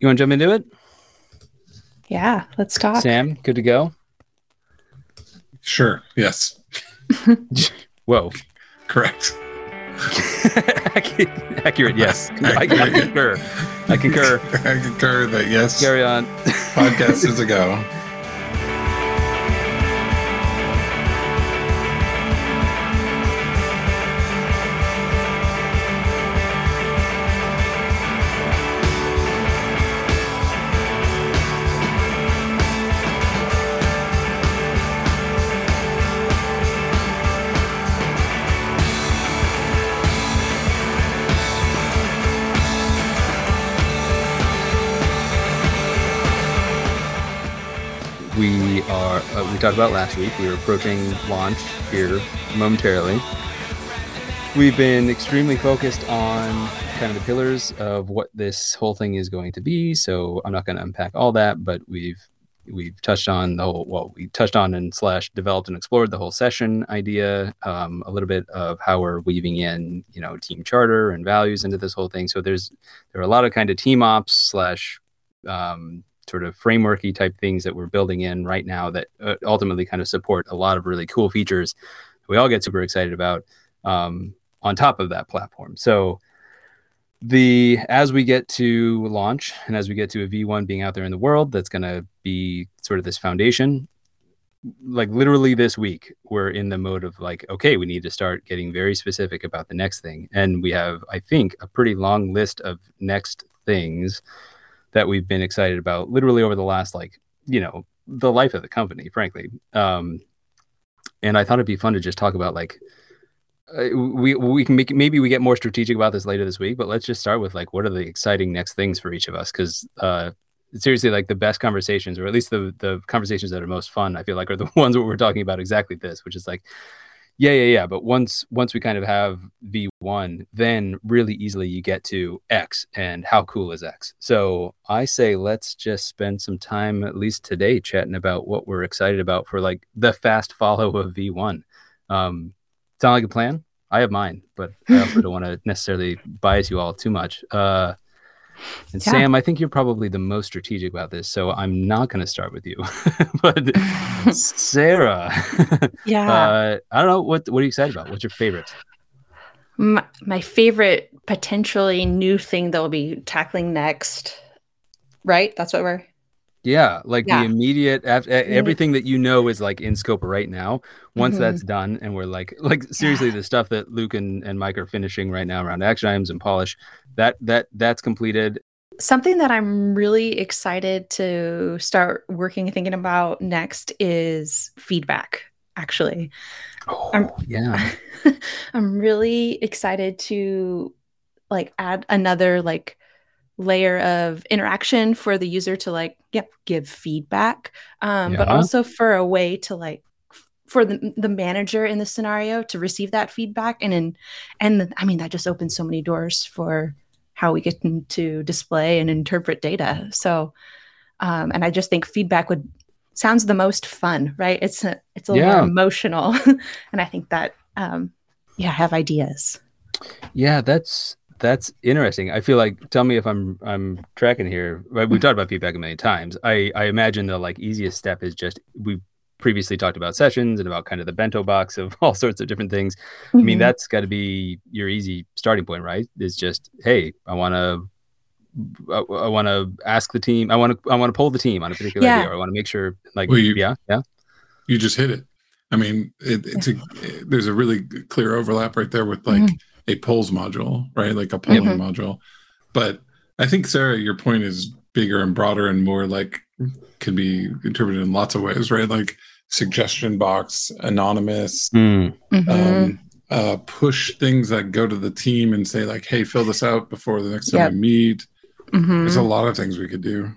You want to jump into it? Yeah, let's talk. Sam, good to go? Sure. Yes. Whoa. Correct. Accurate, yes. I, I concur. I concur. I concur that yes. Carry on. Podcast is a go. Talked about last week we were approaching launch here momentarily. We've been extremely focused on kind of the pillars of what this whole thing is going to be so i'm not going to unpack all that but we've we've touched on the whole well we touched on and slash developed and explored the whole session idea um, a little bit of how we're weaving in you know team charter and values into this whole thing. So there's there are a lot of kind of team ops slash um, sort of frameworky type things that we're building in right now that uh, ultimately kind of support a lot of really cool features we all get super excited about um, on top of that platform. So the as we get to launch and as we get to a v1 being out there in the world that's going to be sort of this foundation like literally this week we're in the mode of like okay we need to start getting very specific about the next thing. And we have i think a pretty long list of next things that we've been excited about literally over the last like you know the life of the company frankly. Um and i thought it'd be fun to just talk about like uh, we we can make maybe we get more strategic about this later this week but let's just start with like what are the exciting next things for each of us? Because uh seriously like the best conversations or at least the the conversations that are most fun i feel like are the ones where we're talking about exactly this which is like yeah yeah yeah but once once we kind of have v1 then really easily you get to x and how cool is x? So i say let's just spend some time at least today chatting about what we're excited about for like the fast follow of v1 um sound like a plan? I have mine but i also don't want to necessarily bias you all too much. Uh and Yeah. Sam, I think you're probably the most strategic about this, so I'm not going to start with you. but Sarah, Yeah. uh, I don't know what what are you excited about? What's your favorite? my, my favorite potentially new thing that we'll be tackling next. Right? That's what we're Yeah, like Yeah. the immediate e- everything that you know is like in scope right now. Once Mhm. that's done, and we're like, like seriously, the stuff that Luke and, and Mike are finishing right now around action items and polish, that that that's completed. Something that I'm really excited to start working and thinking about next is feedback, actually. Oh, I'm- yeah, I'm really excited to like add another like layer of interaction for the user to like yep give feedback. Um but also for a way to like f- for the, the manager in the scenario to receive that feedback and in and i mean that just opens so many doors for how we get to display and interpret data. So um and i just think feedback would sounds the most fun right? It's a it's a little Yeah. more emotional. And i think that um yeah have ideas. Yeah, that's that's interesting. I feel like tell me if I'm I'm tracking here. Right, We've talked about feedback a million times. I I imagine the like easiest step is just we previously talked about sessions and about kind of the bento box of all sorts of different things. I mean, Mhm. that's got to be your easy starting point, right? Is just, hey, I want to, I, I want to ask the team, I want to, I want to pull the team on a particular Yeah. idea, or I want to make sure, like, Well, you- yeah, yeah, You just hit it. I mean, it, it's a there's a really clear overlap right there with like Mhm. A polls module, right? Like a polling Mhm. module. But I think Sarah, your point is bigger and broader and more like can be interpreted in lots of ways, right? Like suggestion box, anonymous, Mhm. um, uh, push things that go to the team and say like, "Hey, fill this out before the next time Yep. we meet." Mhm. There's a lot of things we could do.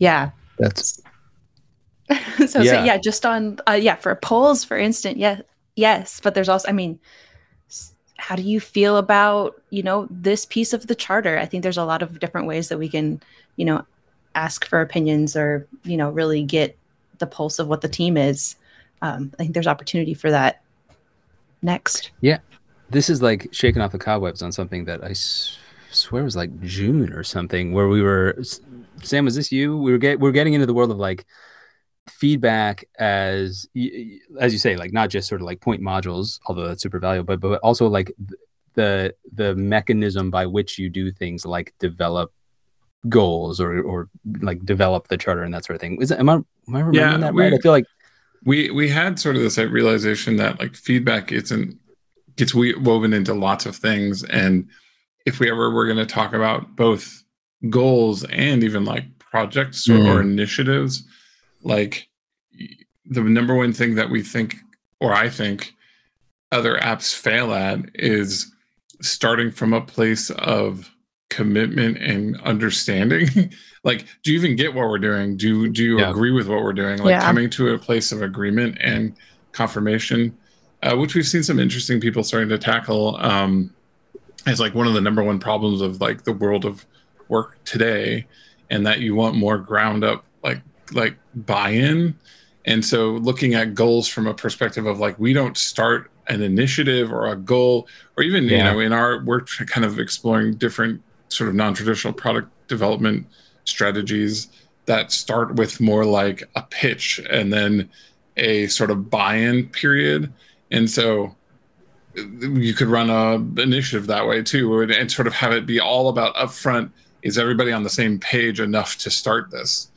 yeah that's, so, so Yeah. yeah just on uh, yeah for polls for instance yeah yes but there's also i mean s- how do you feel about you know this piece of the charter i think there's a lot of different ways that we can you know ask for opinions or you know really get the pulse of what the team is um, i think there's opportunity for that next yeah this is like shaking off the cobwebs on something that I s- swear was like June or something, where we were. Sam, was this you? We were get we are getting into the world of like feedback as as you say, like not just sort of like point modules, although that's super valuable, but but also like the the mechanism by which you do things like develop goals or or like develop the charter and that sort of thing. Is am I am I remembering yeah, that we, right? I feel like we we had sort of this realization that like feedback isn't gets woven into lots of things and if we ever were going to talk about both goals and even like projects mm. or, or mm-hmm. initiatives like the number one thing that we think or i think other apps fail at is starting from a place of commitment and understanding like do you even get what we're doing do do you yeah. agree with what we're doing like yeah. coming to a place of agreement and confirmation uh, which we've seen some interesting people starting to tackle um as like one of the number one problems of like the world of work today and that you want more ground up like like buy-in. And so looking at goals from a perspective of like we don't start an initiative or a goal or even yeah. you know in our we're kind of exploring different sort of non-traditional product development strategies that start with more like a pitch and then a sort of buy-in period. And so uh, you could run a initiative that way too and, and sort of have it be all about upfront is everybody on the same page enough to start this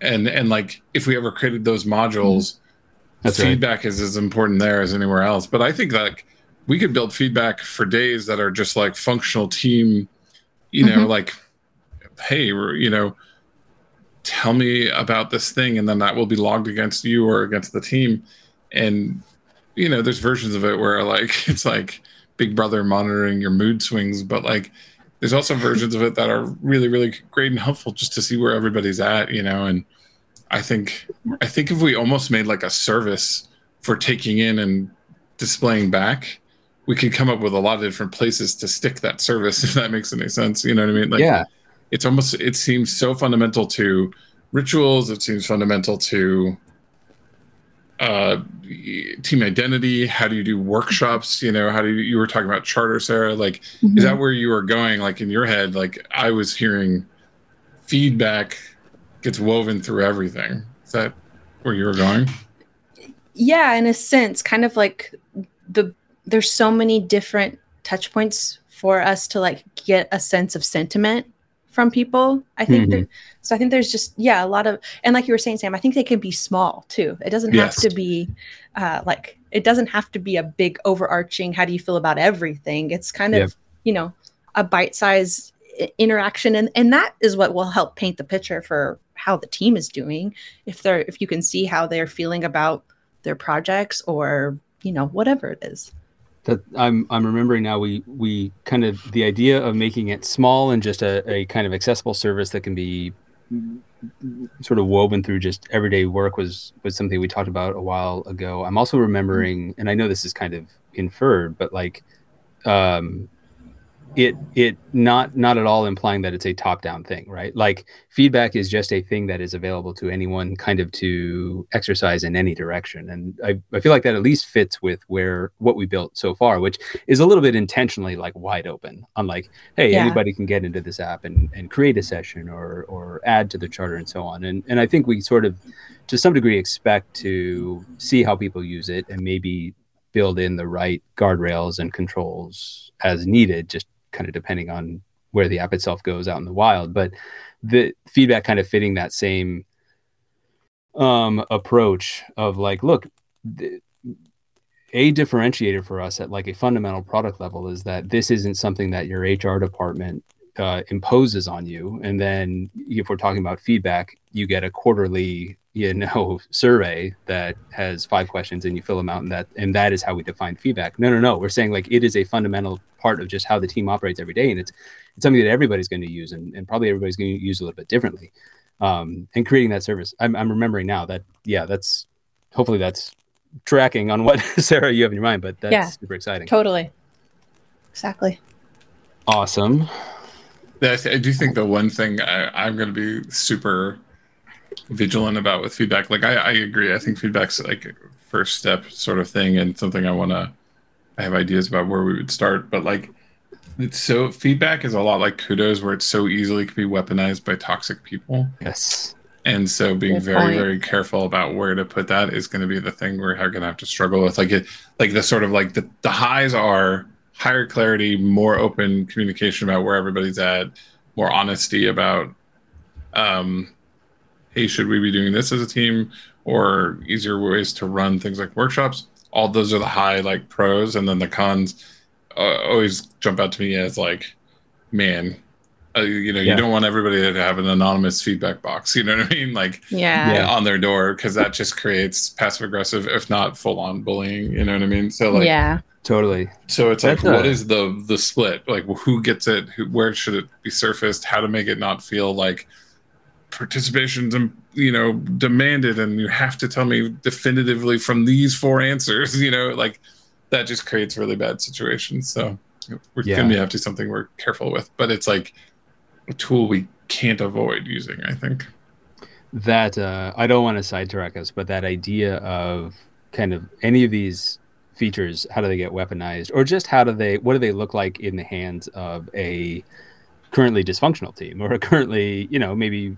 and and like if we ever created those modules That's feedback right. is as important there as anywhere else but i think like we could build feedback for days that are just like functional team you know, mm-hmm. like, hey, you know, tell me about this thing, and then that will be logged against you or against the team. And you know, there's versions of it where like it's like Big Brother monitoring your mood swings, but like there's also versions of it that are really, really great and helpful just to see where everybody's at, you know. And I think I think if we almost made like a service for taking in and displaying back, we could come up with a lot of different places to stick that service if that makes any sense you know what i mean like yeah it's almost it seems so fundamental to rituals it seems fundamental to uh team identity? How do you do workshops? You know how do you you were talking about charter sarah like mm-hmm. is that where you were going? Like in your head like i was hearing feedback gets woven through everything. Is that where you were going? Yeah in a sense kind of like the there's so many different touch points for us to like get a sense of sentiment from people. I think mm-hmm. so. I think there's just yeah a lot of and like you were saying, Sam. I think they can be small too. It doesn't yes. have to be uh, like it doesn't have to be a big overarching. How do you feel about everything? It's kind of you know a bite size interaction, and and that is what will help paint the picture for how the team is doing. If they're if you can see how they're feeling about their projects or you know whatever it is that I'm I'm remembering now we we kind of the idea of making it small and just a, a kind of accessible service that can be sort of woven through just everyday work was was something we talked about a while ago. I'm also remembering, and I know this is kind of inferred, but like um, it it not not at all implying that it's a top down thing right? Like feedback is just a thing that is available to anyone kind of to exercise in any direction. And i, I feel like that at least fits with where what we built so far which is a little bit intentionally like wide open. On like hey yeah. anybody can get into this app and, and create a session or or add to the charter and so on. And and i think we sort of to some degree expect to see how people use it and maybe build in the right guardrails and controls as needed just kind of depending on where the app itself goes out in the wild. But the feedback kind of fitting that same um, approach of like, look, th- a differentiator for us at like a fundamental product level is that this isn't something that your HR department uh, imposes on you. And then if we're talking about feedback, you get a quarterly, you know, survey that has five questions and you fill them out and that, and that is how we define feedback. No, no, no. We're saying like it is a fundamental part of just how the team operates every day. And it's, it's something that everybody's going to use and, and probably everybody's going to use a little bit differently. Um, and creating that service. I'm, I'm remembering now that, yeah, that's hopefully that's tracking on what Sarah you have in your mind, but that's yeah, super exciting. Totally. Exactly. Awesome. I, I do think the one thing I, I, am going to be super vigilant about with feedback, like I, I agree. I think feedback's like first step sort of thing and something I want to, I have ideas about where we would start. But like It's so feedback is a lot like kudos, where it's so easily can be weaponized by toxic people. Yes. And so being Good very, point. very careful about where to put that is going to be the thing we're going to have to struggle with. Like it, like the sort of like the, the highs are higher clarity, more open communication about where everybody's at, more honesty about, um, hey, should we be doing this as a team or easier ways to run things like workshops? All those are the high like pros, and then the cons uh, always jump out to me as like, man, uh, you know, Yeah. you don't want everybody to have an anonymous feedback box. You know what I mean? Like Yeah. Yeah. on their door because that just creates passive aggressive, if not full on bullying. You know what I mean? So like, yeah. Totally. so it's like, That's what a- is the the split? Like, who gets it? Who, where should it be surfaced? How to make it not feel like participation's um, you know demanded, and you have to tell me definitively from these four answers. You know, like that just creates really bad situations. So we're Yeah. gonna have to something we're careful with, but it's like a tool we can't avoid using. I think. that uh, I don't want to sidetrack us, but that idea of kind of any of these features, how do they get weaponized, or just how do they, what do they look like in the hands of a currently dysfunctional team, or a currently, you know, maybe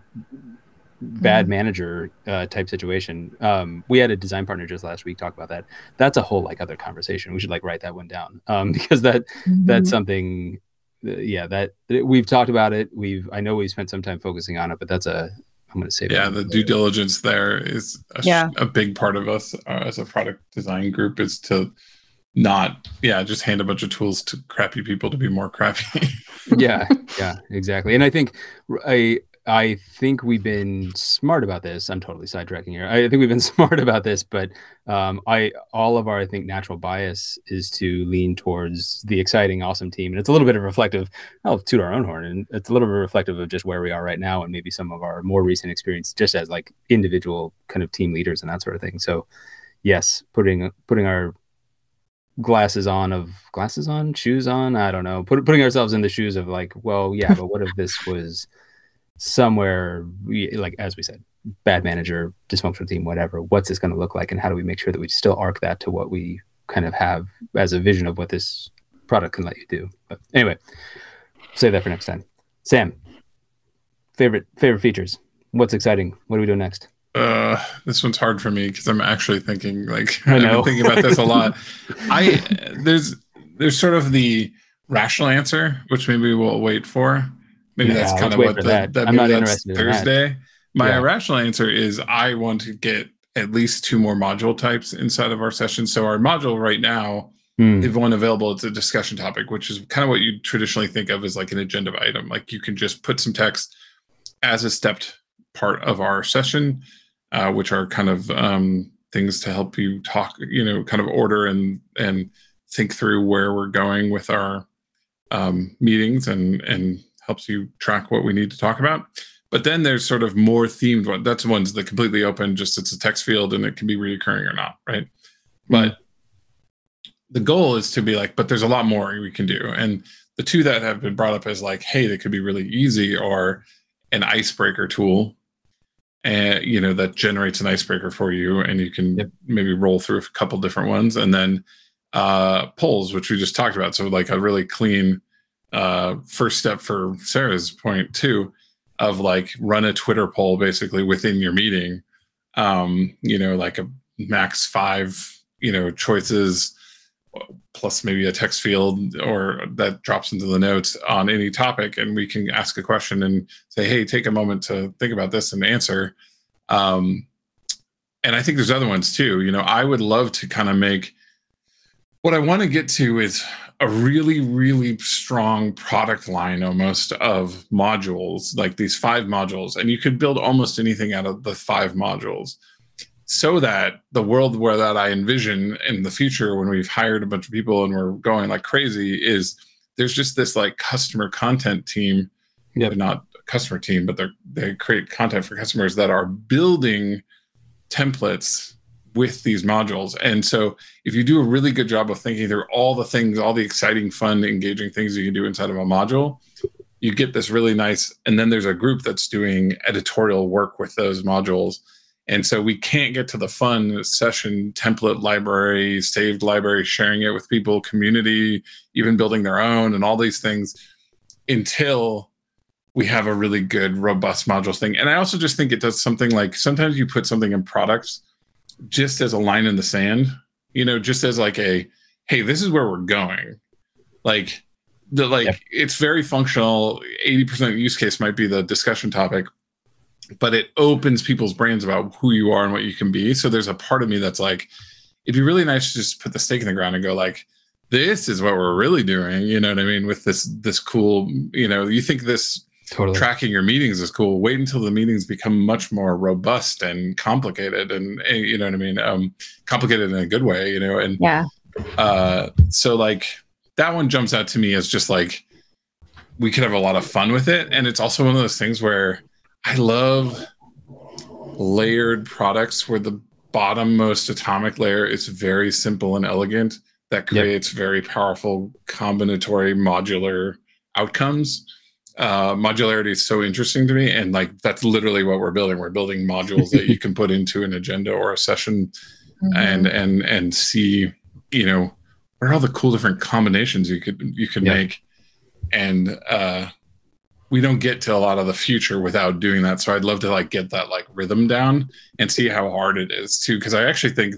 bad manager uh, type situation. Um, we had a design partner just last week talk about that. That's a whole like other conversation. We should like write that one down um, because that that's something uh, yeah that we've talked about it we've i know we've spent some time focusing on it but that's a i'm going to say yeah the due diligence there is a, Yeah. a big part of us uh, as a product design group is to not yeah just hand a bunch of tools to crappy people to be more crappy. Yeah yeah exactly. And i think i i think we've been smart about this. I'm totally sidetracking here. I think we've been smart about this but um i all of our i think natural bias is to lean towards the exciting awesome team. And it's a little bit of reflective i'll toot our own horn and it's a little bit reflective of just where we are right now and maybe some of our more recent experience just as like individual kind of team leaders and that sort of thing. So yes putting putting our glasses on of glasses on? Shoes on? I don't know. Put, putting ourselves in the shoes of like well yeah but what if this was somewhere like as we said bad manager dysfunctional team whatever what's this going to look like and how do we make sure that we still arc that to what we kind of have as a vision of what this product can let you do? But anyway save that for next time. Sam favorite favorite features? What's exciting? What are we doing next uh this one's hard for me because i'm actually thinking like I i've been thinking about this a lot. I there's there's sort of the rational answer which maybe we'll wait for. Maybe Yeah, that's kind of what the, that. that I'm not that's interested in thursday. My Yeah. rational answer is i want to get at least two more module types inside of our session. So our module right now Hmm. if one available it's a discussion topic which is kind of what you traditionally think of as like an agenda item. Like you can just put some text as a stepped part of our session uh, which are kind of um, things to help you talk you know kind of order and and think through where we're going with our um, meetings and and helps you track what we need to talk about. But then there's sort of more themed one that's ones that completely open just it's a text field and it can be reoccurring or not right? But the goal is to be like but there's a lot more we can do. And the two that have been brought up as like hey they could be really easy or an icebreaker tool and you know that generates an icebreaker for you and you can Yep. maybe roll through a couple different ones and then uh polls which we just talked about so like a really clean uh first step for sarah's point too of like run a twitter poll basically within your meeting um you know like a max five you know choices plus maybe a text field or that drops into the notes on any topic and we can ask a question and say hey take a moment to think about this and answer. Um, and i think there's other ones too. You know i would love to kind of make what i want to get to is a really really strong product line almost of modules like these five modules and you could build almost anything out of the five modules so that the world where that I envision in the future when we've hired a bunch of people and we're going like crazy is there's just this like customer content team. Not customer team, but they they create content for customers that are building templates with these modules. And so if you do a really good job of thinking through all the things, all the exciting, fun, engaging things you can do inside of a module, you get this really nice and then there's a group that's doing editorial work with those modules And so we can't get to the fun session template library, saved library, sharing it with people, community, even building their own, and all these things until we have a really good, robust modules thing. And I also just think it does something like sometimes you put something in products just as a line in the sand, you know, just as like a, hey, this is where we're going. Like, the like it's very functional 80% use case might be the discussion topic but it opens people's brains about who you are and what you can be. So there's a part of me that's like, it'd be really nice to just put the stake in the ground and go like, this is what we're really doing. You know what I mean? With this this cool, you know, you think this totally. tracking your meetings is cool. Wait until the meetings become much more robust and complicated, and, and you know what I mean? Um, complicated in a good way, you know. And yeah. Uh, so like that one jumps out to me as just like we could have a lot of fun with it, and it's also one of those things where I love layered products where the bottommost atomic layer is very simple and elegant that creates yep. very powerful combinatory modular outcomes uh, modularity is so interesting to me and like that's literally what we're building we're building modules that you can put into an agenda or a session mm-hmm. and and and see you know what are all the cool different combinations you could you could yep. make and uh we don't get to a lot of the future without doing that. So I'd love to like get that like rhythm down and see how hard it is too. Cause I actually think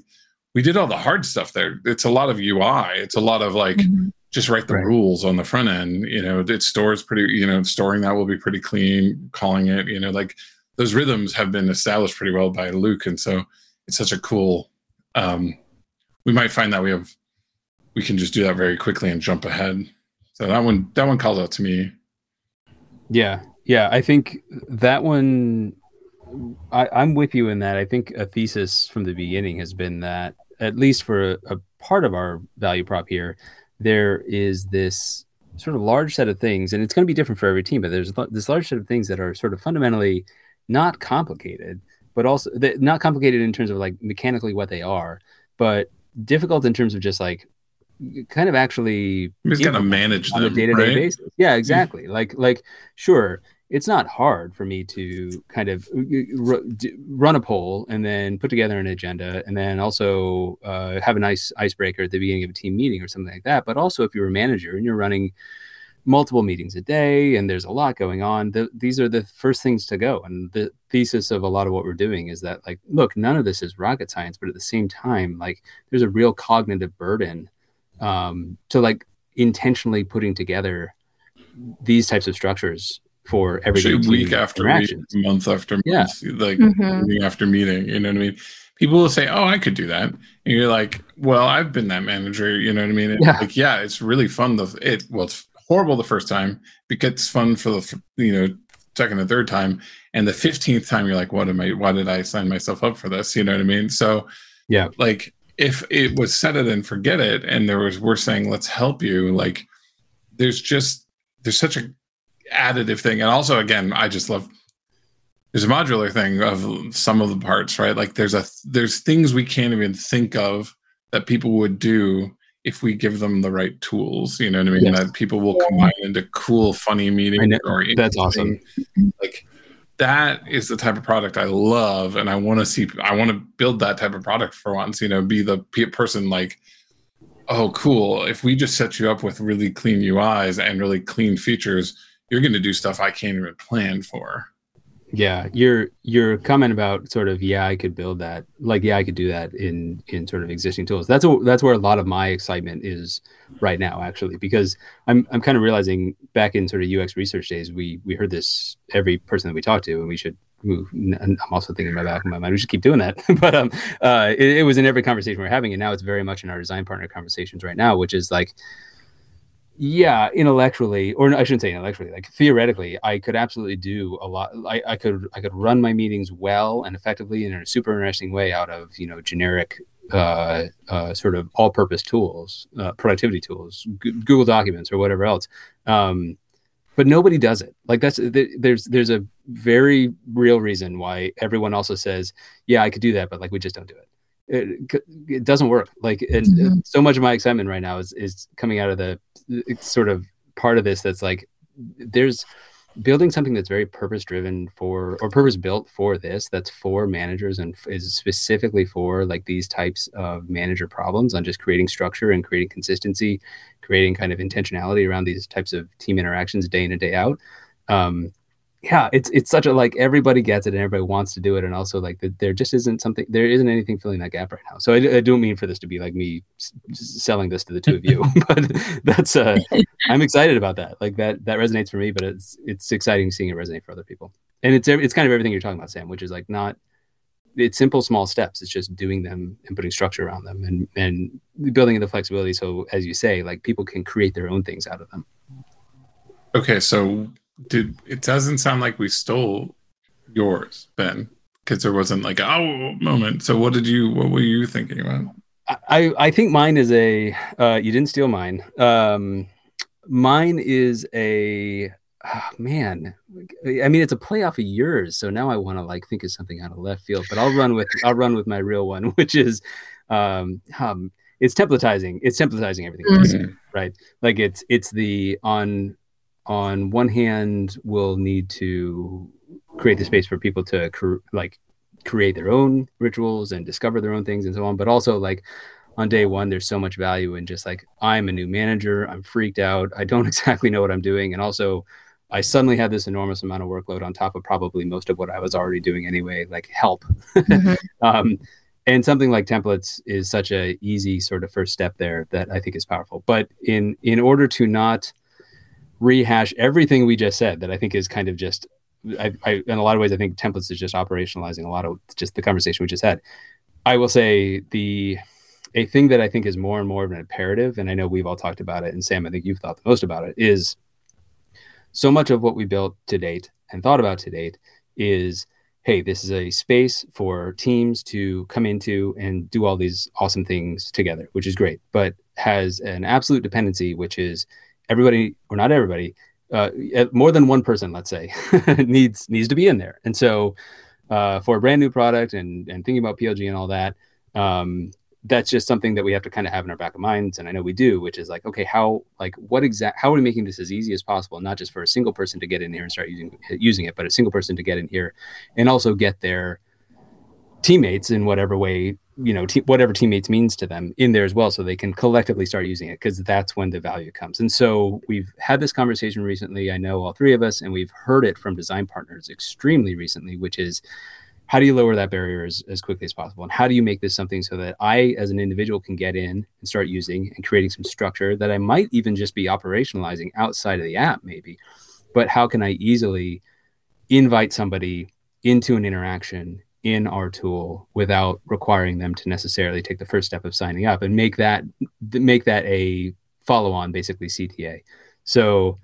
we did all the hard stuff there. It's a lot of UI. It's a lot of like mm-hmm. just write the right. rules on the front end. You know, it stores pretty, you know, storing that will be pretty clean, calling it, you know, like those rhythms have been established pretty well by Luke. And so it's such a cool um we might find that we have we can just do that very quickly and jump ahead. So that one that one calls out to me yeah, yeah. I think that one. I, I'm with you in that. I think a thesis from the beginning has been that at least for a, a part of our value prop here, there is this sort of large set of things, and it's going to be different for every team. But there's this large set of things that are sort of fundamentally not complicated, but also not complicated in terms of like mechanically what they are, but difficult in terms of just like kind of actually he's got to manage on them, a day-to-day right? basis. Yeah exactly. Like like sure it's not hard for me to kind of run a poll and then put together an agenda and then also uh, have a nice icebreaker at the beginning of a team meeting or something like that. But also if you're a manager and you're running multiple meetings a day and there's a lot going on the, these are the first things to go. And the thesis of a lot of what we're doing is that like look none of this is rocket science but at the same time like there's a real cognitive burden um, to like intentionally putting together these types of structures for every week after week, month after month, yeah. like mm-hmm. meeting after meeting. You know what I mean? People will say, "Oh, I could do that," and you're like, "Well, I've been that manager." You know what I mean? yeah. Like, yeah, it's really fun. The it well, it's horrible the first time because it's fun for the you know second and third time, and the fifteenth time you're like, "What am I? Why did I sign myself up for this?" You know what I mean? So, yeah, like if it was set it and forget it. And there was we're saying let's help you. Like there's just there's such a additive thing. And also again i just love there's a modular thing of some of the parts right? Like there's a there's things we can't even think of that people would do if we give them the right tools. You know what i mean? Yes. that people will combine into cool funny meetings or that's awesome. like that is the type of product I love, and I want to see. I want to build that type of product for once. You know, be the person like, oh, cool. If we just set you up with really clean UIs and really clean features, you're going to do stuff I can't even plan for. Yeah, your your comment about sort of yeah, I could build that. Like yeah, I could do that in in sort of existing tools. That's a, that's where a lot of my excitement is right now, actually, because I'm I'm kind of realizing back in sort of UX research days, we we heard this every person that we talked to, and we should move. And I'm also thinking in my back of my mind, we should keep doing that. but um, uh, it, it was in every conversation we're having, and now it's very much in our design partner conversations right now, which is like yeah intellectually or i shouldn't say intellectually like theoretically i could absolutely do a lot I, I could i could run my meetings well and effectively in a super interesting way out of you know generic uh, uh, sort of all-purpose tools uh, productivity tools G- google documents or whatever else um, but nobody does it. Like that's there's there's a very real reason why everyone also says yeah i could do that but like we just don't do it it, it doesn't work. Like, and mm-hmm. so much of my excitement right now is is coming out of the sort of part of this that's like, there's building something that's very purpose driven for or purpose built for this that's for managers and is specifically for like these types of manager problems on just creating structure and creating consistency creating kind of intentionality around these types of team interactions day in and day out um, yeah, it's it's such a like everybody gets it and everybody wants to do it, and also like the, there just isn't something there isn't anything filling that gap right now. So I, I don't mean for this to be like me selling this to the two of you, but that's uh, I'm excited about that. Like that that resonates for me, but it's it's exciting seeing it resonate for other people. And it's it's kind of everything you're talking about, Sam, which is like not it's simple small steps. It's just doing them and putting structure around them and and building in the flexibility. So as you say, like people can create their own things out of them. Okay, so did it doesn't sound like we stole yours, Ben, because there wasn't like a oh moment. So what did you what were you thinking about? I I think mine is a uh, you didn't steal mine. Um, mine is a oh, man. I mean, it's a play off of yours, so now I want to like think of something out of left field. But I'll run with I'll run with my real one, which is um, um it's templatizing. It's templatizing everything, mm-hmm. right? Like it's it's the on on one hand will need to create the space for people to cr- like create their own rituals and discover their own things and so on. But also like on day one there's so much value in just like i'm a new manager i'm freaked out i don't exactly know what i'm doing. And also i suddenly had this enormous amount of workload on top of probably most of what i was already doing anyway like help. Mm-hmm. um, and something like templates is such a easy sort of first step there that i think is powerful. But in in order to not rehash everything we just said that I think is kind of just I, I, in a lot of ways I think templates is just operationalizing a lot of just the conversation we just had. I will say the a thing that I think is more and more of an imperative, and I know we've all talked about it, and Sam, I think you've thought the most about it, is so much of what we built to date and thought about to date is hey, this is a space for teams to come into and do all these awesome things together, which is great, but has an absolute dependency, which is everybody or not everybody uh, more than one person let's say needs needs to be in there. And so uh, for a brand new product and and thinking about plg and all that um, that's just something that we have to kind of have in our back of minds and i know we do which is like okay how like what exact how are we making this as easy as possible? Not just for a single person to get in here and start using using it but a single person to get in here and also get their teammates in whatever way you know te- whatever teammates means to them in there as well so they can collectively start using it because that's when the value comes. And so we've had this conversation recently i know all three of us and we've heard it from design partners extremely recently which is how do you lower that barrier as, as quickly as possible? And how do you make this something so that i as an individual can get in and start using and creating some structure that i might even just be operationalizing outside of the app maybe? But how can i easily invite somebody into an interaction in our tool without requiring them to necessarily take the first step of signing up and make that make that a follow on basically CTA. So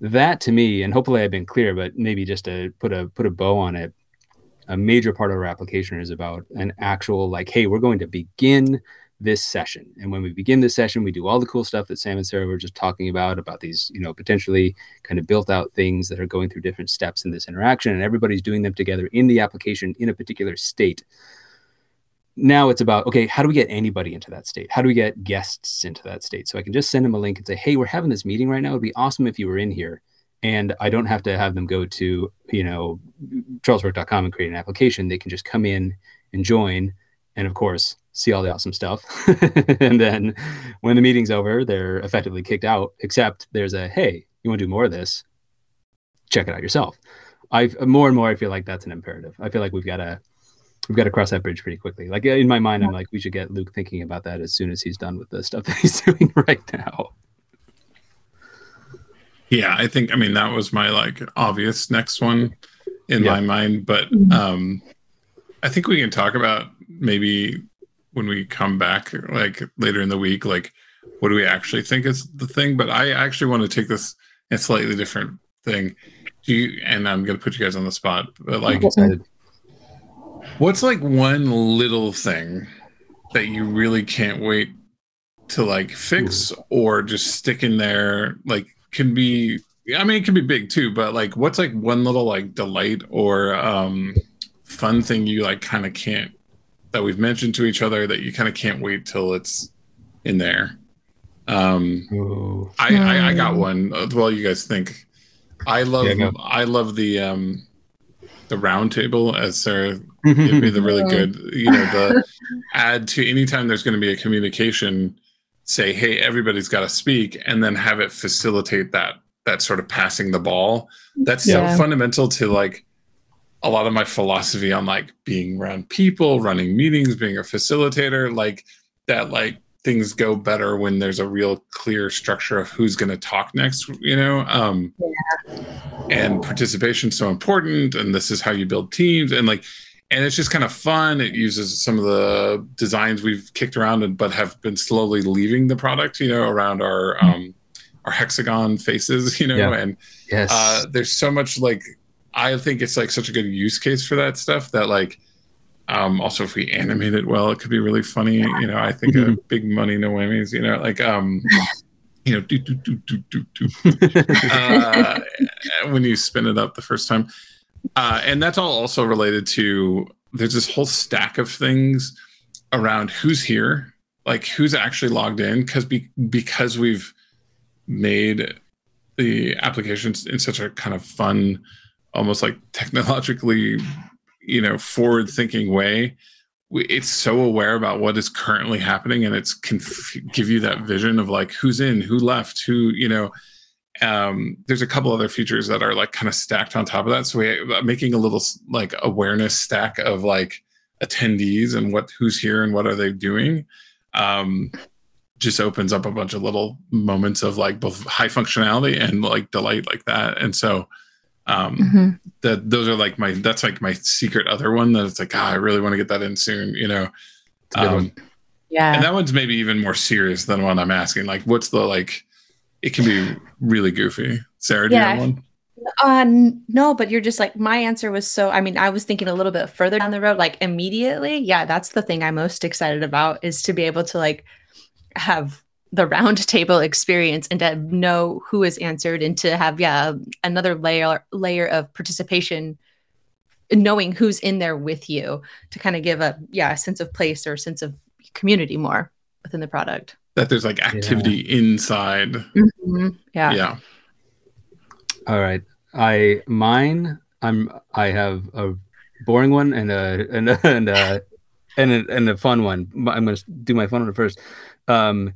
that to me, and hopefully I've been clear, but maybe just to put a put a bow on it, a major part of our application is about an actual like, hey, we're going to begin this session. And when we begin this session, we do all the cool stuff that Sam and Sarah were just talking about, about these, you know, potentially kind of built out things that are going through different steps in this interaction. And everybody's doing them together in the application in a particular state. Now it's about, okay, how do we get anybody into that state? How do we get guests into that state? So I can just send them a link and say, hey, we're having this meeting right now. It'd be awesome if you were in here. And I don't have to have them go to, you know, trelliswork.com and create an application. They can just come in and join. And of course, see all the awesome stuff. and then when the meeting's over, they're effectively kicked out, except there's a, hey, you want to do more of this? Check it out yourself. I more and more I feel like that's an imperative. I feel like we've got to we've got to cross that bridge pretty quickly. Like in my mind, I'm like, we should get Luke thinking about that as soon as he's done with the stuff that he's doing right now. Yeah, I think I mean that was my like obvious next one in yeah. my mind, but mm-hmm. um I think we can talk about maybe when we come back like later in the week like what do we actually think is the thing? But i actually want to take this a slightly different thing. Do you and i'm going to put you guys on the spot but like what's like one little thing that you really can't wait to like fix or just stick in there? Like can be i mean it can be big too but like what's like one little like delight or um fun thing you like kind of can't that we've mentioned to each other that you kind of can't wait till it's in there. Um, I, I, I got one. Uh, well, you guys think. I love Yeah, go. I love the um the round table as Sarah gave me the really good you know the add to anytime there's going to be a communication say hey everybody's got to speak and then have it facilitate that that sort of passing the ball that's Yeah. so fundamental to like a lot of my philosophy on like being around people running meetings being a facilitator like that like things go better when there's a real clear structure of who's going to talk next you know? Um and participation so important and this is how you build teams and like and it's just kind of fun. It uses some of the designs we've kicked around and but have been slowly leaving the product you know around our um our hexagon faces you know? Yeah. and yes. uh there's so much like i think it's like such a good use case for that stuff that like um also if we animate it well it could be really funny you know i think a big money no whammies you know like um you know do, do, do, do, do, do. uh, when you spin it up the first time uh and that's all also related to there's this whole stack of things around who's here like who's actually logged in because be, because we've made the applications in such a kind of fun almost like technologically you know forward thinking way it's so aware about what is currently happening and it's can f- give you that vision of like who's in who left who you know um there's a couple other features that are like kind of stacked on top of that. So we uh, making a little like awareness stack of like attendees and what who's here and what are they doing um just opens up a bunch of little moments of like both high functionality and like delight like that. And so um Mhm. that those are like my that's like my secret other one that it's like ah, i really want to get that in soon you know It's a good um. Yeah. and that one's maybe even more serious than what i'm asking like what's the like it can be really goofy sarah do Yeah. you have one Uh, no, but you're just like my answer was so. I mean, I was thinking a little bit further down the road, like immediately. Yeah, that's the thing I'm most excited about is to be able to like have the round table experience and to know who is answered and to have yeah another layer layer of participation knowing who's in there with you to kind of give a yeah a sense of place or a sense of community more within the product that there's like activity inside Mhm. yeah yeah All right. I mine. I'm. I have a boring one and a and a, and a and a, and a fun one. I'm going to do my fun one first. Um,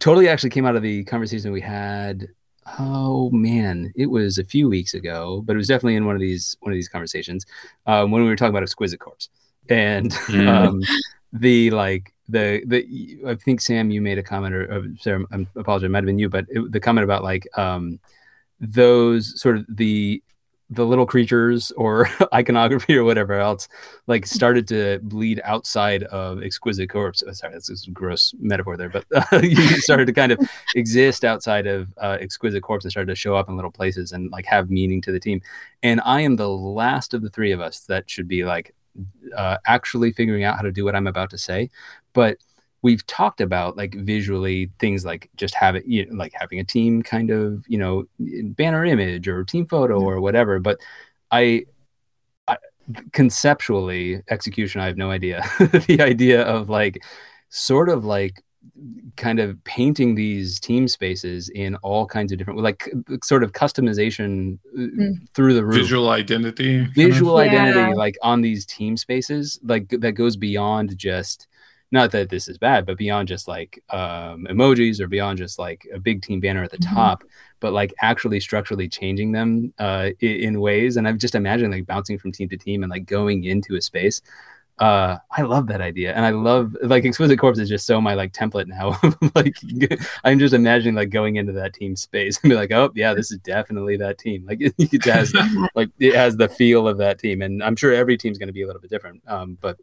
totally actually came out of the conversation we had. Oh man, it was a few weeks ago, but it was definitely in one of these one of these conversations um, when we were talking about exquisite corpse and Mm. um, the like the the I think Sam you made a comment or, or Sarah I apologize it might have been you but it, the comment about like um, those sort of the the little creatures or iconography or whatever else like started to bleed outside of exquisite corpse oh, sorry that's a gross metaphor there but uh, you started to kind of exist outside of uh, exquisite corpse and started to show up in little places and like have meaning to the team. And i am the last of the three of us that should be like uh, actually figuring out how to do what i'm about to say but we've talked about like visually things like just having you know, like having a team kind of you know banner image or team photo or whatever but i, I conceptually execution i have no idea the idea of like sort of like kind of painting these team spaces in all kinds of different like sort of customization uh, through the roof visual identity kind of? visual Yeah. identity like on these team spaces like that goes beyond just not that this is bad but beyond just like um, emojis or beyond just like a big team banner at the Mhm. top but like actually structurally changing them uh, in ways. And i'm just imagining like bouncing from team to team and like going into a space. Uh i love that idea. And i love like exquisite corpse is just so my like template now. Like i'm just imagining like going into that team space and be like oh yeah this is definitely that team. Like it has like it has the feel of that team. And i'm sure every team's going to be a little bit different um but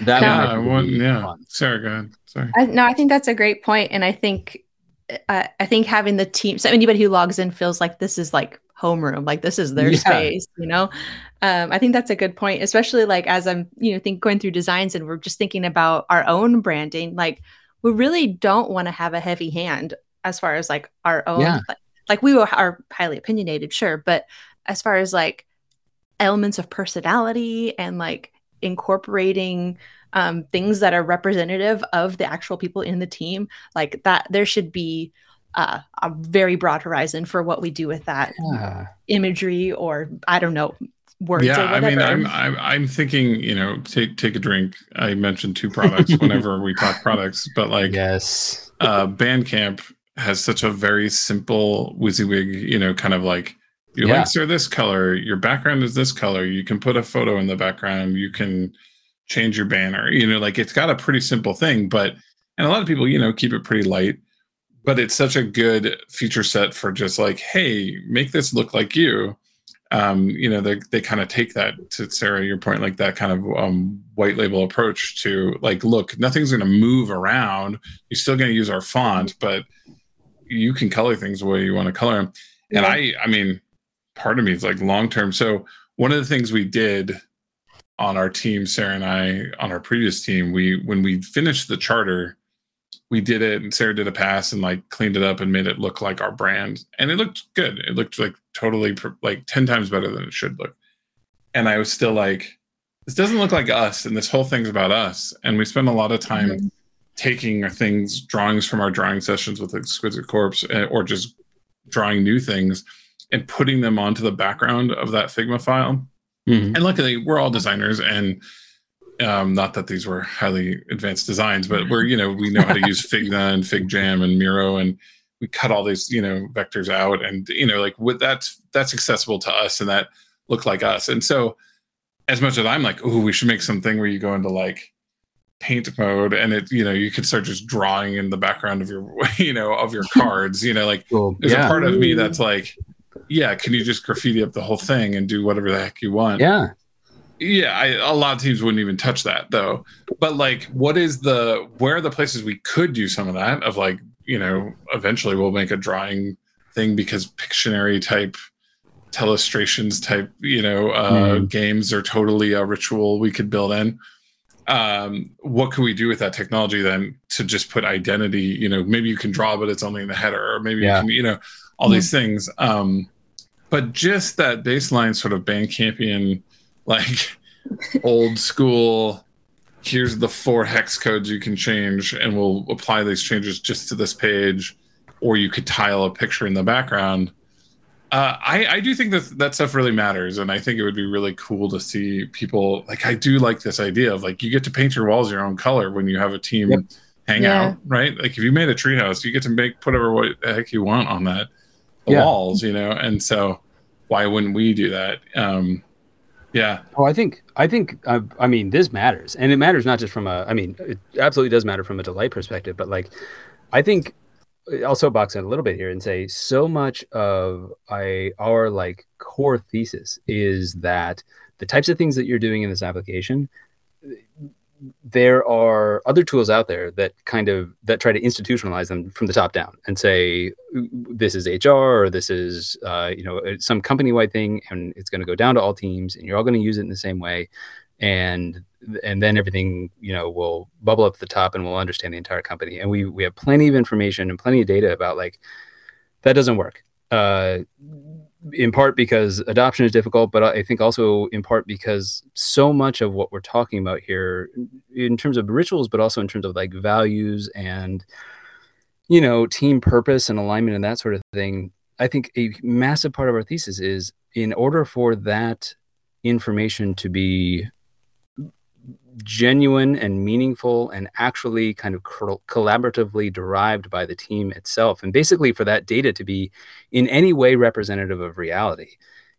that No. one I yeah, would want, be yeah. fun. Sarah, go ahead. Sorry. I, no, I think that's a great point, and I think, uh, I think having the team, so anybody who logs in feels like this is like homeroom, like this is their Yeah. space, you know. Um, I think that's a good point, especially like as I'm, you know, think going through designs and we're just thinking about our own branding. Like, we really don't want to have a heavy hand as far as like our own. Yeah. Like, like we were, are highly opinionated, sure, but as far as like elements of personality and like incorporating um, things that are representative of the actual people in the team like that there should be uh, a very broad horizon for what we do with that Yeah. imagery or I don't know words or yeah i mean I'm, I'm i'm thinking you know take take a drink i mentioned two products whenever we talk products but like yes. uh bandcamp has such a very simple WYSIWYG, you know kind of like your Yeah. links are this color your background is this color you can put a photo in the background you can change your banner you know like it's got a pretty simple thing but and a lot of people you know keep it pretty light but it's such a good feature set for just like hey make this look like you um you know they, they kind of take that to sarah your point like that kind of um white label approach to like look nothing's going to move around you're still going to use our font but you can color things the way you want to color them and Yeah. i i mean part of me is like long term so one of the things we did on our team sarah and i on our previous team we when we finished the charter we did it and sarah did a pass and like cleaned it up and made it look like our brand. And it looked good. It looked like totally like 10 times better than it should look. And i was still like this doesn't look like us and this whole thing's about us. And we spent a lot of time Mhm. taking our things drawings from our drawing sessions with exquisite corpse uh, or just drawing new things and putting them onto the background of that figma file Mhm. and luckily we're all designers and um, not that these were highly advanced designs but we're you know we know how to use figma and figjam and miro and we cut all these you know vectors out and you know like with that's that's accessible to us and that look like us and so as much as i'm like oh we should make something where you go into like paint mode and it you know you can start just drawing in the background of your you know of your cards you know like Cool. there's yeah. a part of me that's like yeah can you just graffiti up the whole thing and do whatever the heck you want yeah. yeah I, a lot of teams wouldn't even touch that though but like what is the where are the places we could do some of that of like you know eventually we'll make a drawing thing because pictionary type telestrations type you know uh Mhm. games are totally a ritual we could build in um what can we do with that technology then to just put identity you know maybe you can draw but it's only in the header or maybe Yeah. you can you know all these things um but just that baseline sort of bandcampian like old school here's the four hex codes you can change and we'll apply these changes just to this page or you could tile a picture in the background uh, I, I do think that that stuff really matters and i think it would be really cool to see people like i do like this idea of like you get to paint your walls your own color when you have a team Yep. hang Yeah. out right like if you made a treehouse you get to make whatever what the heck you want on that the Yeah. walls you know and so why wouldn't we do that um yeah Oh, I think I think uh, I mean this matters, and it matters not just from a. I mean, it absolutely does matter from a delight perspective, but like, I think I'll soapbox it a little bit here and say so much of I our like core thesis is that the types of things that you're doing in this application there are other tools out there that kind of that try to institutionalize them from the top down and say this is hr or this is uh, you know some company wide thing and it's going to go down to all teams and you're all going to use it in the same way. And and then everything you know will bubble up to the top and we'll understand the entire company. And we we have plenty of information and plenty of data about like that doesn't work. Uh in part because adoption is difficult, but I think also in part because so much of what we're talking about here, in terms of rituals, but also in terms of like values and you know team purpose and alignment and that sort of thing, I think a massive part of our thesis is in order for that information to be genuine and meaningful and actually kind of collaboratively derived by the team itself and basically for that data to be in any way representative of reality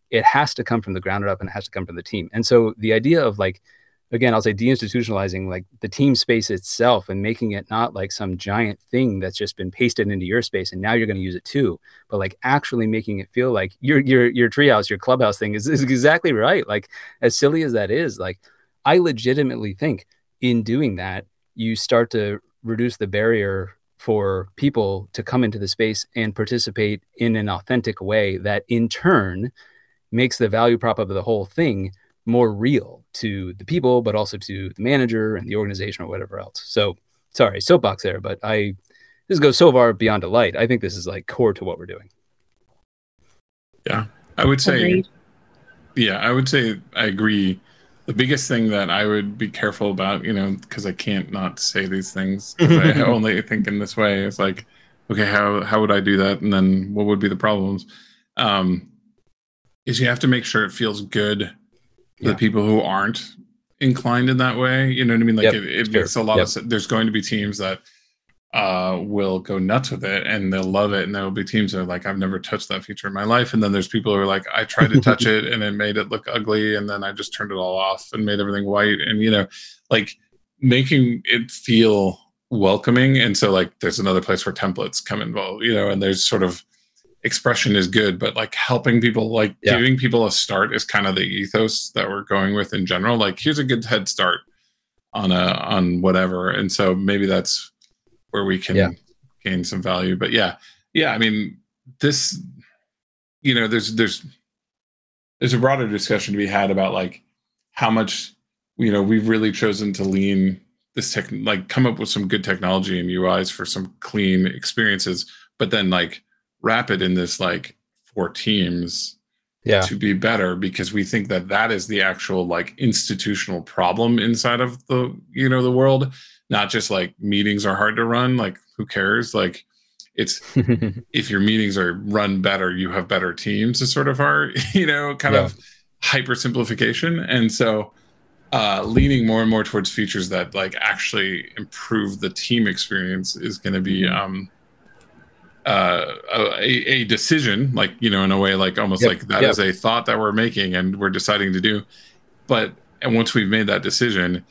it has to come from the ground up and it has to come from the team. And so the idea of like again i'll say deinstitutionalizing like the team space itself and making it not like some giant thing that's just been pasted into your space and now you're going to use it too but like actually making it feel like your your your treehouse your clubhouse thing is, is exactly right. Like as silly as that is like I legitimately think in doing that, you start to reduce the barrier for people to come into the space and participate in an authentic way that in turn makes the value prop of the whole thing more real to the people, but also to the manager and the organization or whatever else. So sorry, soapbox there, but I this goes so far beyond delight. I think this is like core to what we're doing. Yeah. I would say, Agreed. yeah, I would say I agree. The biggest thing that I would be careful about, you know, because I can't not say these things, I only think in this way, It's like okay, how how would I do that? And then what would be the problems? Um, is you have to make sure it feels good to Yeah. the people who aren't inclined in that way. You know what I mean? Like Yep, it, it makes a lot Yep. of. There's going to be teams that uh will go nuts with it and they'll love it and there'll be teams that are like i've never touched that feature in my life and then there's people who are like i tried to touch it and it made it look ugly and then i just turned it all off and made everything white and you know like making it feel welcoming and so like there's another place where templates come involved you know and there's sort of expression is good but like helping people like Yeah. giving people a start is kind of the ethos that we're going with in general like here's a good head start on a on whatever and so maybe that's where we can Yeah. gain some value but yeah yeah i mean this you know there's there's there's a broader discussion to be had about like how much you know we've really chosen to lean this tech like come up with some good technology and uis for some clean experiences but then like wrap it in this like for teams Yeah. to be better because we think that that is the actual like institutional problem inside of the you know the world not just like meetings are hard to run like who cares? Like it's if your meetings are run better you have better teams is sort of our you know kind Yeah. of hyper simplification and so uh leaning more and more towards features that like actually improve the team experience is going to be um uh a, a decision like you know in a way like almost Yep, like that yep. is a thought that we're making and we're deciding to do. But and once we've made that decision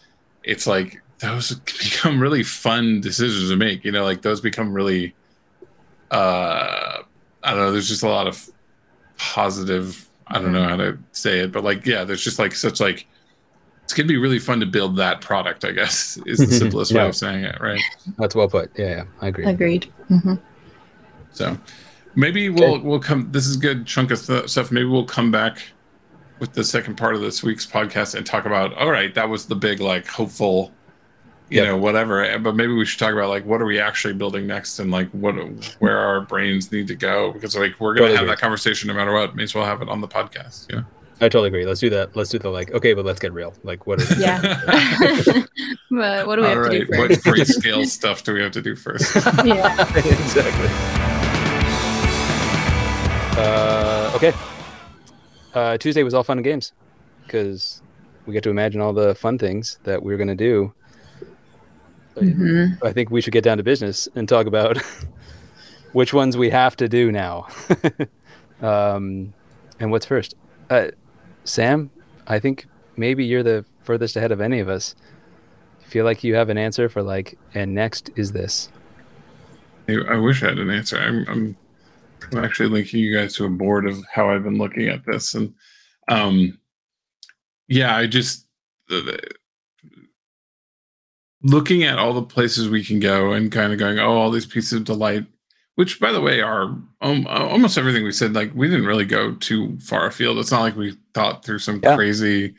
it's like those become really fun decisions to make you know like those become really uh i don't know there's just a lot of positive i don't know how to say it but like yeah there's just like such like it's gonna be really fun to build that product i guess is the simplest way of saying it right? That's well put. Yeah, yeah, I agree. Agreed. hmm so maybe we'll we'll come this is a good chunk of th- stuff. Maybe we'll come back with the second part of this week's podcast and talk about all right that was the big like hopeful you Yep. know whatever but maybe we should talk about like what are we actually building next and like what where our brains need to go because like we're gonna Totally have agree. that conversation no matter what may as well have it on the podcast yeah I totally agree. Let's do that. Let's do the like. Okay, but let's get real. Like, what? Are, Yeah. but what do we have all to right do what first? grayscale stuff do we have to do first yeah. exactly. Uh, okay. Uh, Tuesday was all fun and games because we get to imagine all the fun things that we're gonna do. Hmm I think we should get down to business and talk about which ones we have to do now. um, and what's first? Uh, Sam, I think maybe you're the furthest ahead of any of us. Feel like you have an answer for like, and next is this. I I wish I had an answer. I'm, I'm, I'm actually linking you guys to a board of how I've been looking at this, and um, yeah, I just the- the- looking at all the places we can go and kind of going, oh, all these pieces of delight. Which, by the way, are um, almost everything we said. Like we didn't really go too far afield. It's not like we thought through some Yeah. crazy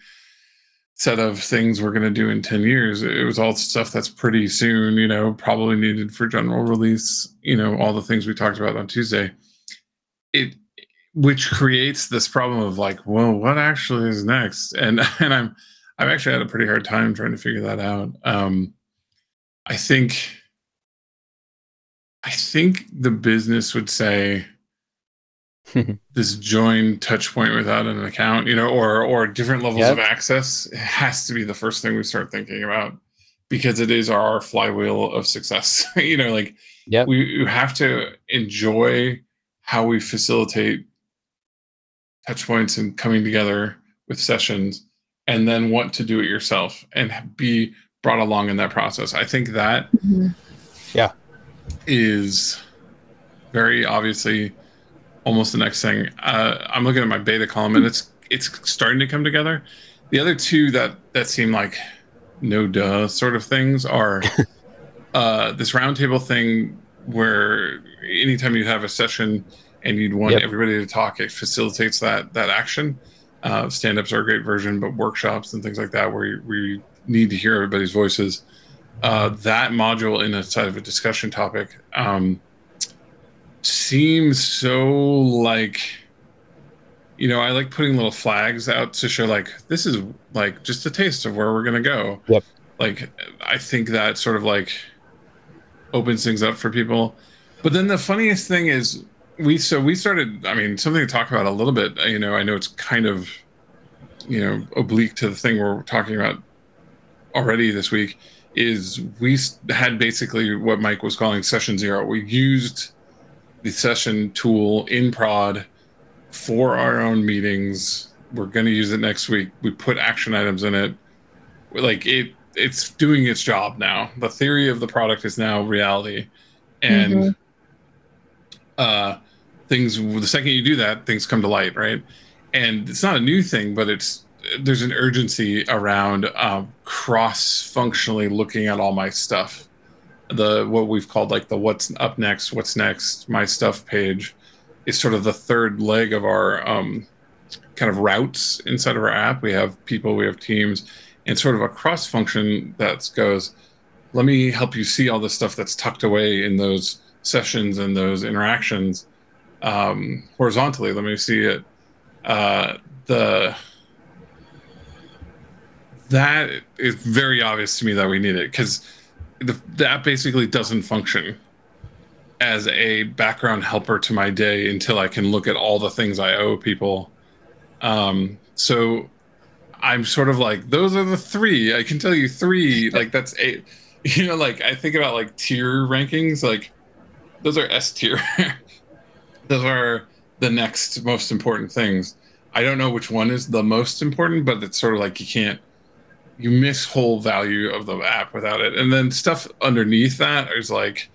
set of things we're going to do in 10 years it was all stuff that's pretty soon you know probably needed for general release you know all the things we talked about on tuesday it which creates this problem of like well what actually is next and and i'm i've actually had a pretty hard time trying to figure that out um i think i think the business would say this join touch point without an account you know or or different levels Yep. of access has to be the first thing we start thinking about because it is our flywheel of success you know like Yep. we you have to enjoy how we facilitate touch points and coming together with sessions and then want to do it yourself and be brought along in that process i think that Mhm. is very obviously almost the next thing. Uh, I'm looking at my beta column and it's it's starting to come together. The other two that that seem like no duh sort of things are uh, this roundtable thing where anytime you have a session and you'd want Yep. everybody to talk, it facilitates that that action. Uh, stand-ups are a great version, but workshops and things like that where we need to hear everybody's voices. Uh, that module in a side of a discussion topic um, seems so like you know i like putting little flags out to show like this is like just a taste of where we're gonna go Yep. like i think that sort of like opens things up for people But then the funniest thing is we so we started. I mean, something to talk about a little bit. You know, I know it's kind of you know oblique to the thing we're talking about already this week. Is we had basically what Mike was calling session zero. We used the session tool in prod for our own meetings. We're going to use it next week. We put action items in it. Like it, it's doing its job now. The theory of the product is now reality, and mm-hmm. uh, things. The second you do that, things come to light, right? And it's not a new thing, but it's there's an urgency around um, cross-functionally looking at all my stuff. The what we've called like the what's up next, what's next, my stuff page is sort of the third leg of our um, kind of routes inside of our app. We have people, we have teams, and sort of a cross function that goes, let me help you see all the stuff that's tucked away in those sessions and those interactions um, horizontally. Let me see it. Uh, the that is very obvious to me that we need it because app basically doesn't function as a background helper to my day until I can look at all the things I owe people. Um, so I'm sort of like, those are the three. I can tell you three. Like that's eight. You know, like I think about like tier rankings. Like those are S tier. those are the next most important things. I don't know which one is the most important, but it's sort of like you can't you miss whole value of the app without it. And then stuff underneath that is like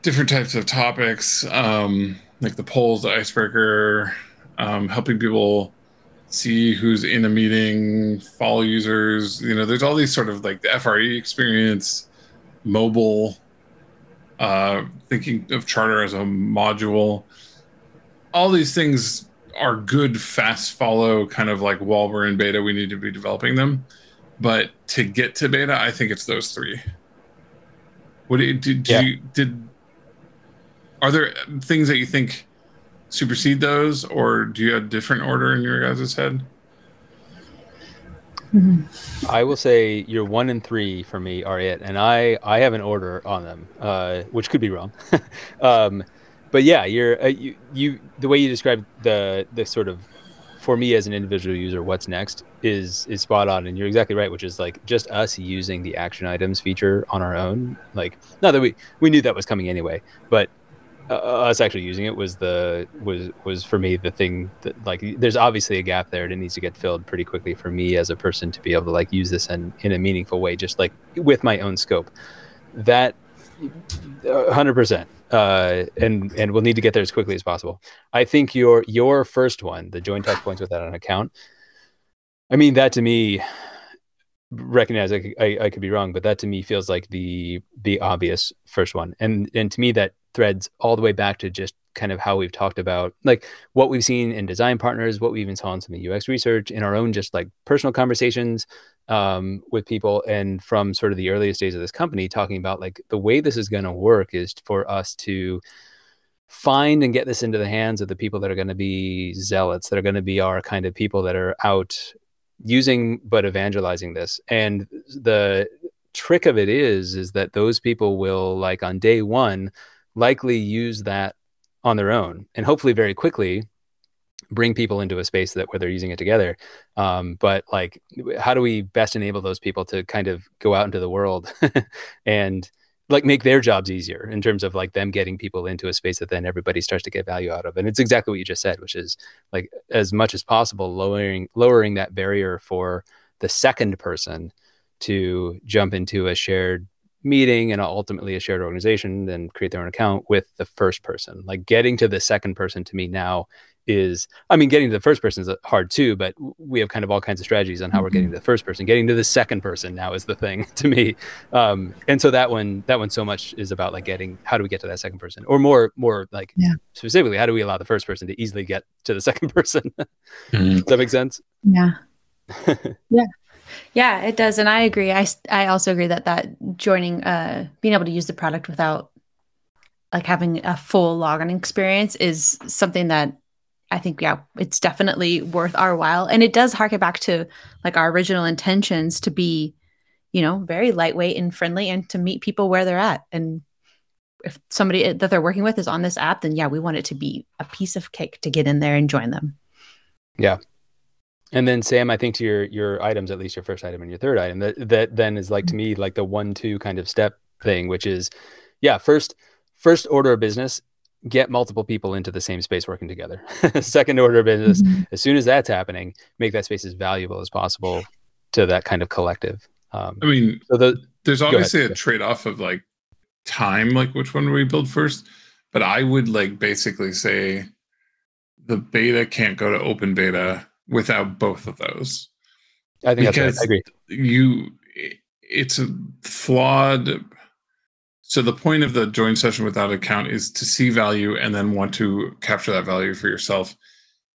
different types of topics, um, like the polls, the icebreaker, um, helping people see who's in a meeting, follow users. You know, there's all these sort of like the FRE experience, mobile, uh, thinking of Charter as a module. All these things are good, fast follow, kind of like while we're in beta, we need to be developing them. But to get to beta, I think it's those three. What did, did, yeah. you, did are there things that you think supersede those, or do you have a different order in your guys' head? I will say your one and three for me are it, and I I have an order on them, uh, which could be wrong. um, but yeah, you're uh, you, you the way you describe the the sort of for me as an individual user, what's next is is spot on, and you're exactly right, which is like just us using the action items feature on our own. Like, not that we we knew that was coming anyway, but uh, us actually using it was the was was for me the thing that like there's obviously a gap there that needs to get filled pretty quickly for me as a person to be able to like use this in in a meaningful way just like with my own scope that 100% uh, and and we'll need to get there as quickly as possible. I think your your first one the join touch points without an account i mean that to me recognize I, I, I could be wrong but that to me feels like the the obvious first one. And and to me that threads all the way back to just kind of how we've talked about like what we've seen in design partners, what we even saw in some of the UX research, in our own just like personal conversations um, with people, and from sort of the earliest days of this company, talking about like the way this is going to work is for us to find and get this into the hands of the people that are going to be zealots, that are going to be our kind of people that are out using but evangelizing this. And the trick of it is, is that those people will like on day one likely use that on their own and hopefully very quickly bring people into a space that where they're using it together. Um, but like how do we best enable those people to kind of go out into the world and like make their jobs easier in terms of like them getting people into a space that then everybody starts to get value out of? And it's exactly what you just said which is like as much as possible lowering lowering that barrier for the second person to jump into a shared meeting and ultimately a shared organization and create their own account with the first person. Like getting to the second person to me now is i mean getting to the first person is hard too but we have kind of all kinds of strategies on how mm-hmm. we're getting to the first person getting to the second person now is the thing to me um, and so that one that one so much is about like getting how do we get to that second person or more more like yeah. specifically how do we allow the first person to easily get to the second person mm-hmm. does that make sense yeah yeah yeah, it does, and I agree. I I also agree that that joining, uh, being able to use the product without like having a full login experience is something that I think yeah, it's definitely worth our while, and it does harken back to like our original intentions to be, you know, very lightweight and friendly, and to meet people where they're at. And if somebody that they're working with is on this app, then yeah, we want it to be a piece of cake to get in there and join them. Yeah. And then Sam, I think to your your items, at least your first item and your third item, that that then is like to me like the one two kind of step thing, which is, yeah, first first order of business, get multiple people into the same space working together. Second order of business, mm-hmm. as soon as that's happening, make that space as valuable as possible to that kind of collective. Um, I mean, so the, there's obviously a trade off of like time, like which one do we build first? But I would like basically say the beta can't go to open beta without both of those. I think because that's right. I agree. You, it's a flawed. So the point of the join session without account is to see value and then want to capture that value for yourself.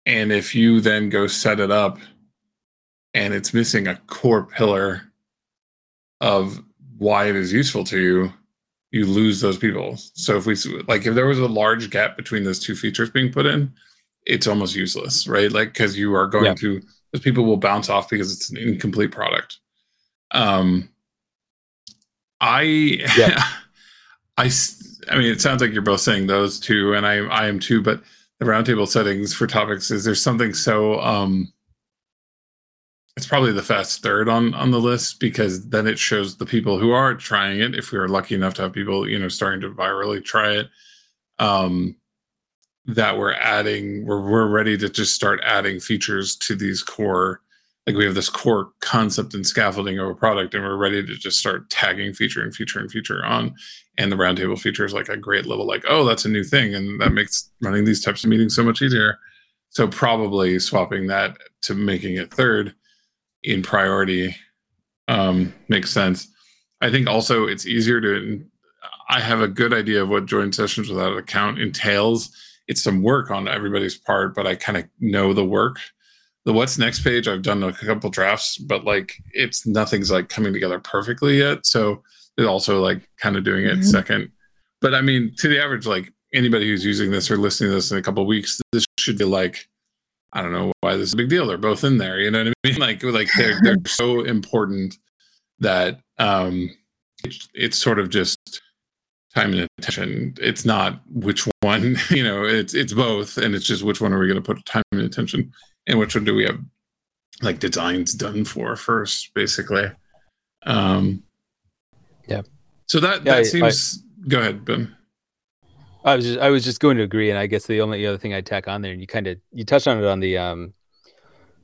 And if you then go set it up and it's missing a core pillar of why it is useful to you, you lose those people. So if we like if there was a large gap between those two features being put in, it's almost useless, right? Like because you are going yeah. to those people will bounce off because it's an incomplete product. Um, I, yeah. I, I mean, it sounds like you're both saying those two, and I, I am too. But the roundtable settings for topics is there's something so um, it's probably the fast third on on the list because then it shows the people who are trying it. If we are lucky enough to have people, you know, starting to virally try it, um, that we're adding we're, we're ready to just start adding features to these core like we have this core concept and scaffolding of a product and we're ready to just start tagging feature and feature and feature on and the roundtable feature is like a great little like oh that's a new thing and that makes running these types of meetings so much easier. So probably swapping that to making it third in priority um, makes sense. I think also it's easier to i have a good idea of what join sessions without an account entails. It's some work on everybody's part, but I kind of know the work. The what's next page, I've done a couple drafts, but like it's nothing's like coming together perfectly yet. So it's also like kind of doing it mm-hmm. second. But I mean, to the average, like anybody who's using this or listening to this in a couple weeks, this should be like, I don't know why this is a big deal. They're both in there. You know what I mean? Like, like they're they're so important that um, it's, it's sort of just time and attention. It's not which one, you know, it's it's both, and it's just which one are we going to put time and attention, and which one do we have like designs done for first, basically. Um, yeah. So that yeah, that I, seems. I, go ahead, Ben. I was just I was just going to agree, and I guess the only other thing I'd tack on there, and you kind of you touched on it on the um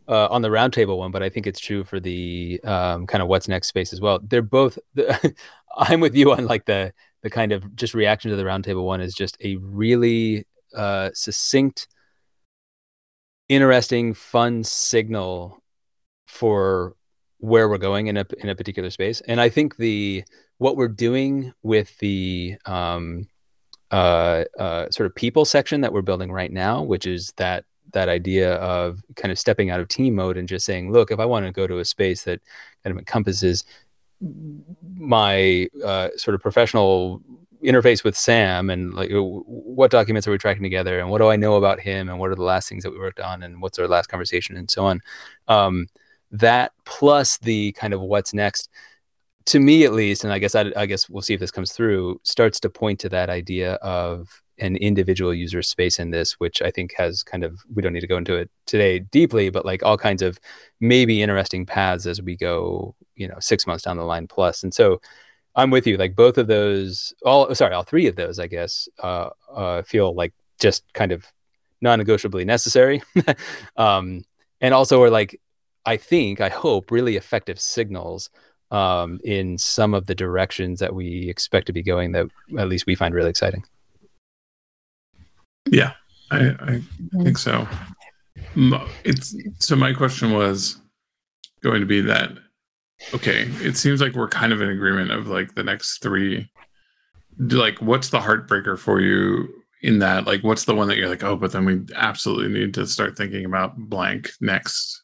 uh, on the roundtable one, but I think it's true for the um, kind of what's next space as well. They're both. The, I'm with you on like the the kind of just reaction to the roundtable one is just a really uh, succinct, interesting, fun signal for where we're going in a in a particular space. And I think the what we're doing with the um, uh, uh, sort of people section that we're building right now, which is that that idea of kind of stepping out of team mode and just saying, look, if I want to go to a space that kind of encompasses my uh, sort of professional interface with Sam and like what documents are we tracking together and what do I know about him and what are the last things that we worked on and what's our last conversation and so on. Um, that plus the kind of what's next to me at least, and I guess I, I guess we'll see if this comes through, starts to point to that idea of an individual user space in this, which I think has kind of we don't need to go into it today deeply, but like all kinds of maybe interesting paths as we go, you know, six months down the line. And so I'm with you. Like both of those, all sorry, all three of those, I guess, uh, uh, feel like just kind of non-negotiably necessary, um, and also are like I think I hope really effective signals um, in some of the directions that we expect to be going that at least we find really exciting. Yeah, I, I think so. It's so. My question was going to be that. Okay, it seems like we're kind of in agreement of like the next three. Like, what's the heartbreaker for you in that? Like, what's the one that you're like, oh, but then we absolutely need to start thinking about blank next.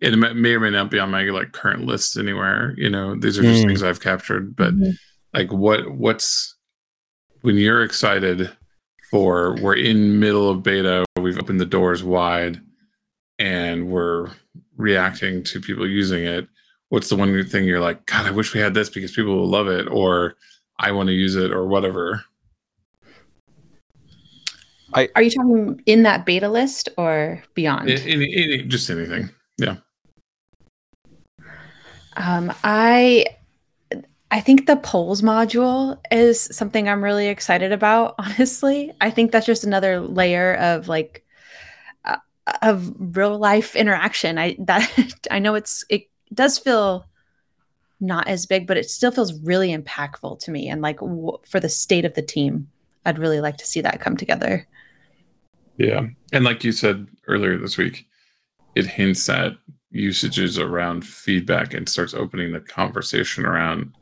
It may or may not be on my like current list anywhere. You know, these are just mm. things I've captured. But mm-hmm. like, what what's when you're excited for we're in middle of beta we've opened the doors wide and we're reacting to people using it what's the one thing you're like god i wish we had this because people will love it or i want to use it or whatever I, Are you talking in that beta list or beyond? Any, any, just anything. Yeah. Um, I I think the polls module is something I'm really excited about. Honestly, I think that's just another layer of like uh, of real life interaction. I that I know it's it does feel not as big, but it still feels really impactful to me. And like w- for the state of the team, I'd really like to see that come together. Yeah, and like you said earlier this week, it hints at usages around feedback and starts opening the conversation around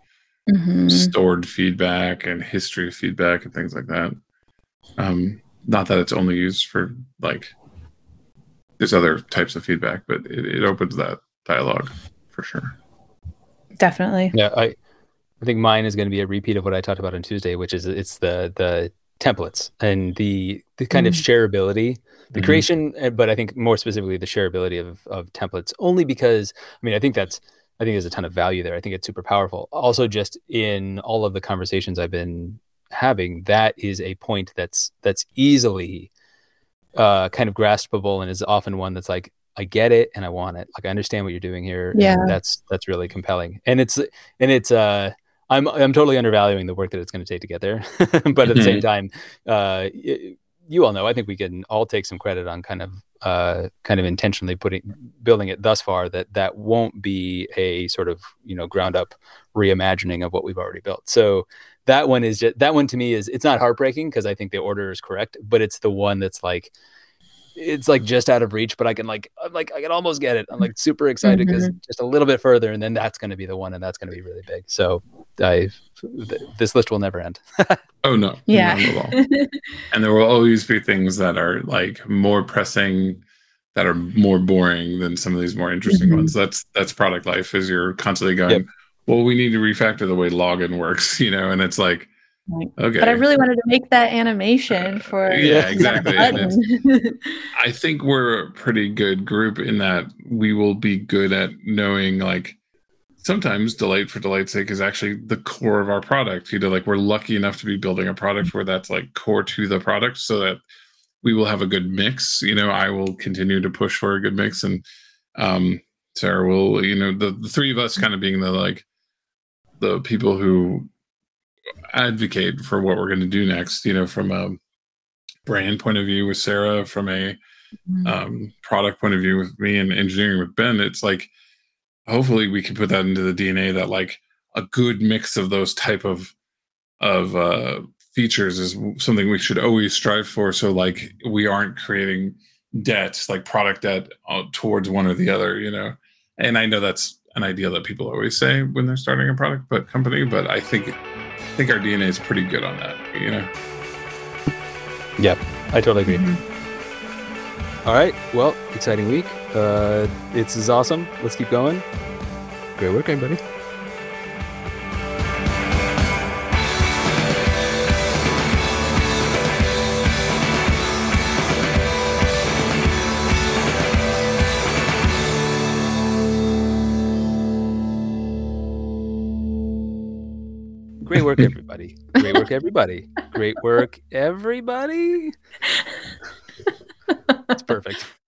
mm-hmm. stored feedback and history of feedback and things like that. Um, not that it's only used for like there's other types of feedback, but it, it opens that dialogue for sure. Definitely. Yeah, I I think mine is going to be a repeat of what I talked about on Tuesday, which is it's the the templates and the the kind mm. of shareability the mm-hmm. creation eh, but i think more specifically the shareability of, of templates only because i mean i think that's i think there's a ton of value there i think it's super powerful also just in all of the conversations i've been having that is a point that's that's easily uh, kind of graspable and is often one that's like I get it and I want it. Like I understand what you're doing here. Yeah, that's that's really compelling. And it's and it's uh I'm I'm totally undervaluing the work that it's going to take to get there, but at the same mm-hmm. time, uh, you all know. I think we can all take some credit on kind of uh, kind of intentionally putting building it thus far. That that won't be a sort of you know ground up reimagining of what we've already built. So that one is just that one to me is it's not heartbreaking because I think the order is correct, but it's the one that's like it's like just out of reach, but I can like I'm like I can almost get it. I'm like super excited because mm-hmm. just a little bit further, and then that's going to be the one, and that's going to be really big. So I th- this list will never end. oh no, yeah, and there will always be things that are like more pressing, that are more boring than some of these more interesting mm-hmm. ones. That's that's product life. Is you're constantly going. Yep. Well, we need to refactor the way login works, you know, and it's like Okay. But I really wanted to make that animation for yeah, exactly. I think we're a pretty good group in that we will be good at knowing like sometimes delight for delight's sake is actually the core of our product. You know, like we're lucky enough to be building a product where that's like core to the product so that we will have a good mix. You know, I will continue to push for a good mix and um Sarah will, you know, the, the three of us kind of being the like the people who advocate for what we're going to do next. You know, from a brand point of view with Sarah, from a mm-hmm. um, product point of view with me, and engineering with Ben. It's like hopefully we can put that into the DNA that like a good mix of those type of of uh, features is something we should always strive for. So like we aren't creating debt, like product debt, uh, towards one or the other. You know, and I know that's an idea that people always say when they're starting a product but company, but I think I think our DNA is pretty good on that, you know? Yep, I totally agree. Mm-hmm. All right, well, exciting week. Uh, it's is awesome. Let's keep going. Great work, everybody. Work, everybody. Great work, everybody. Great work, everybody. It's perfect.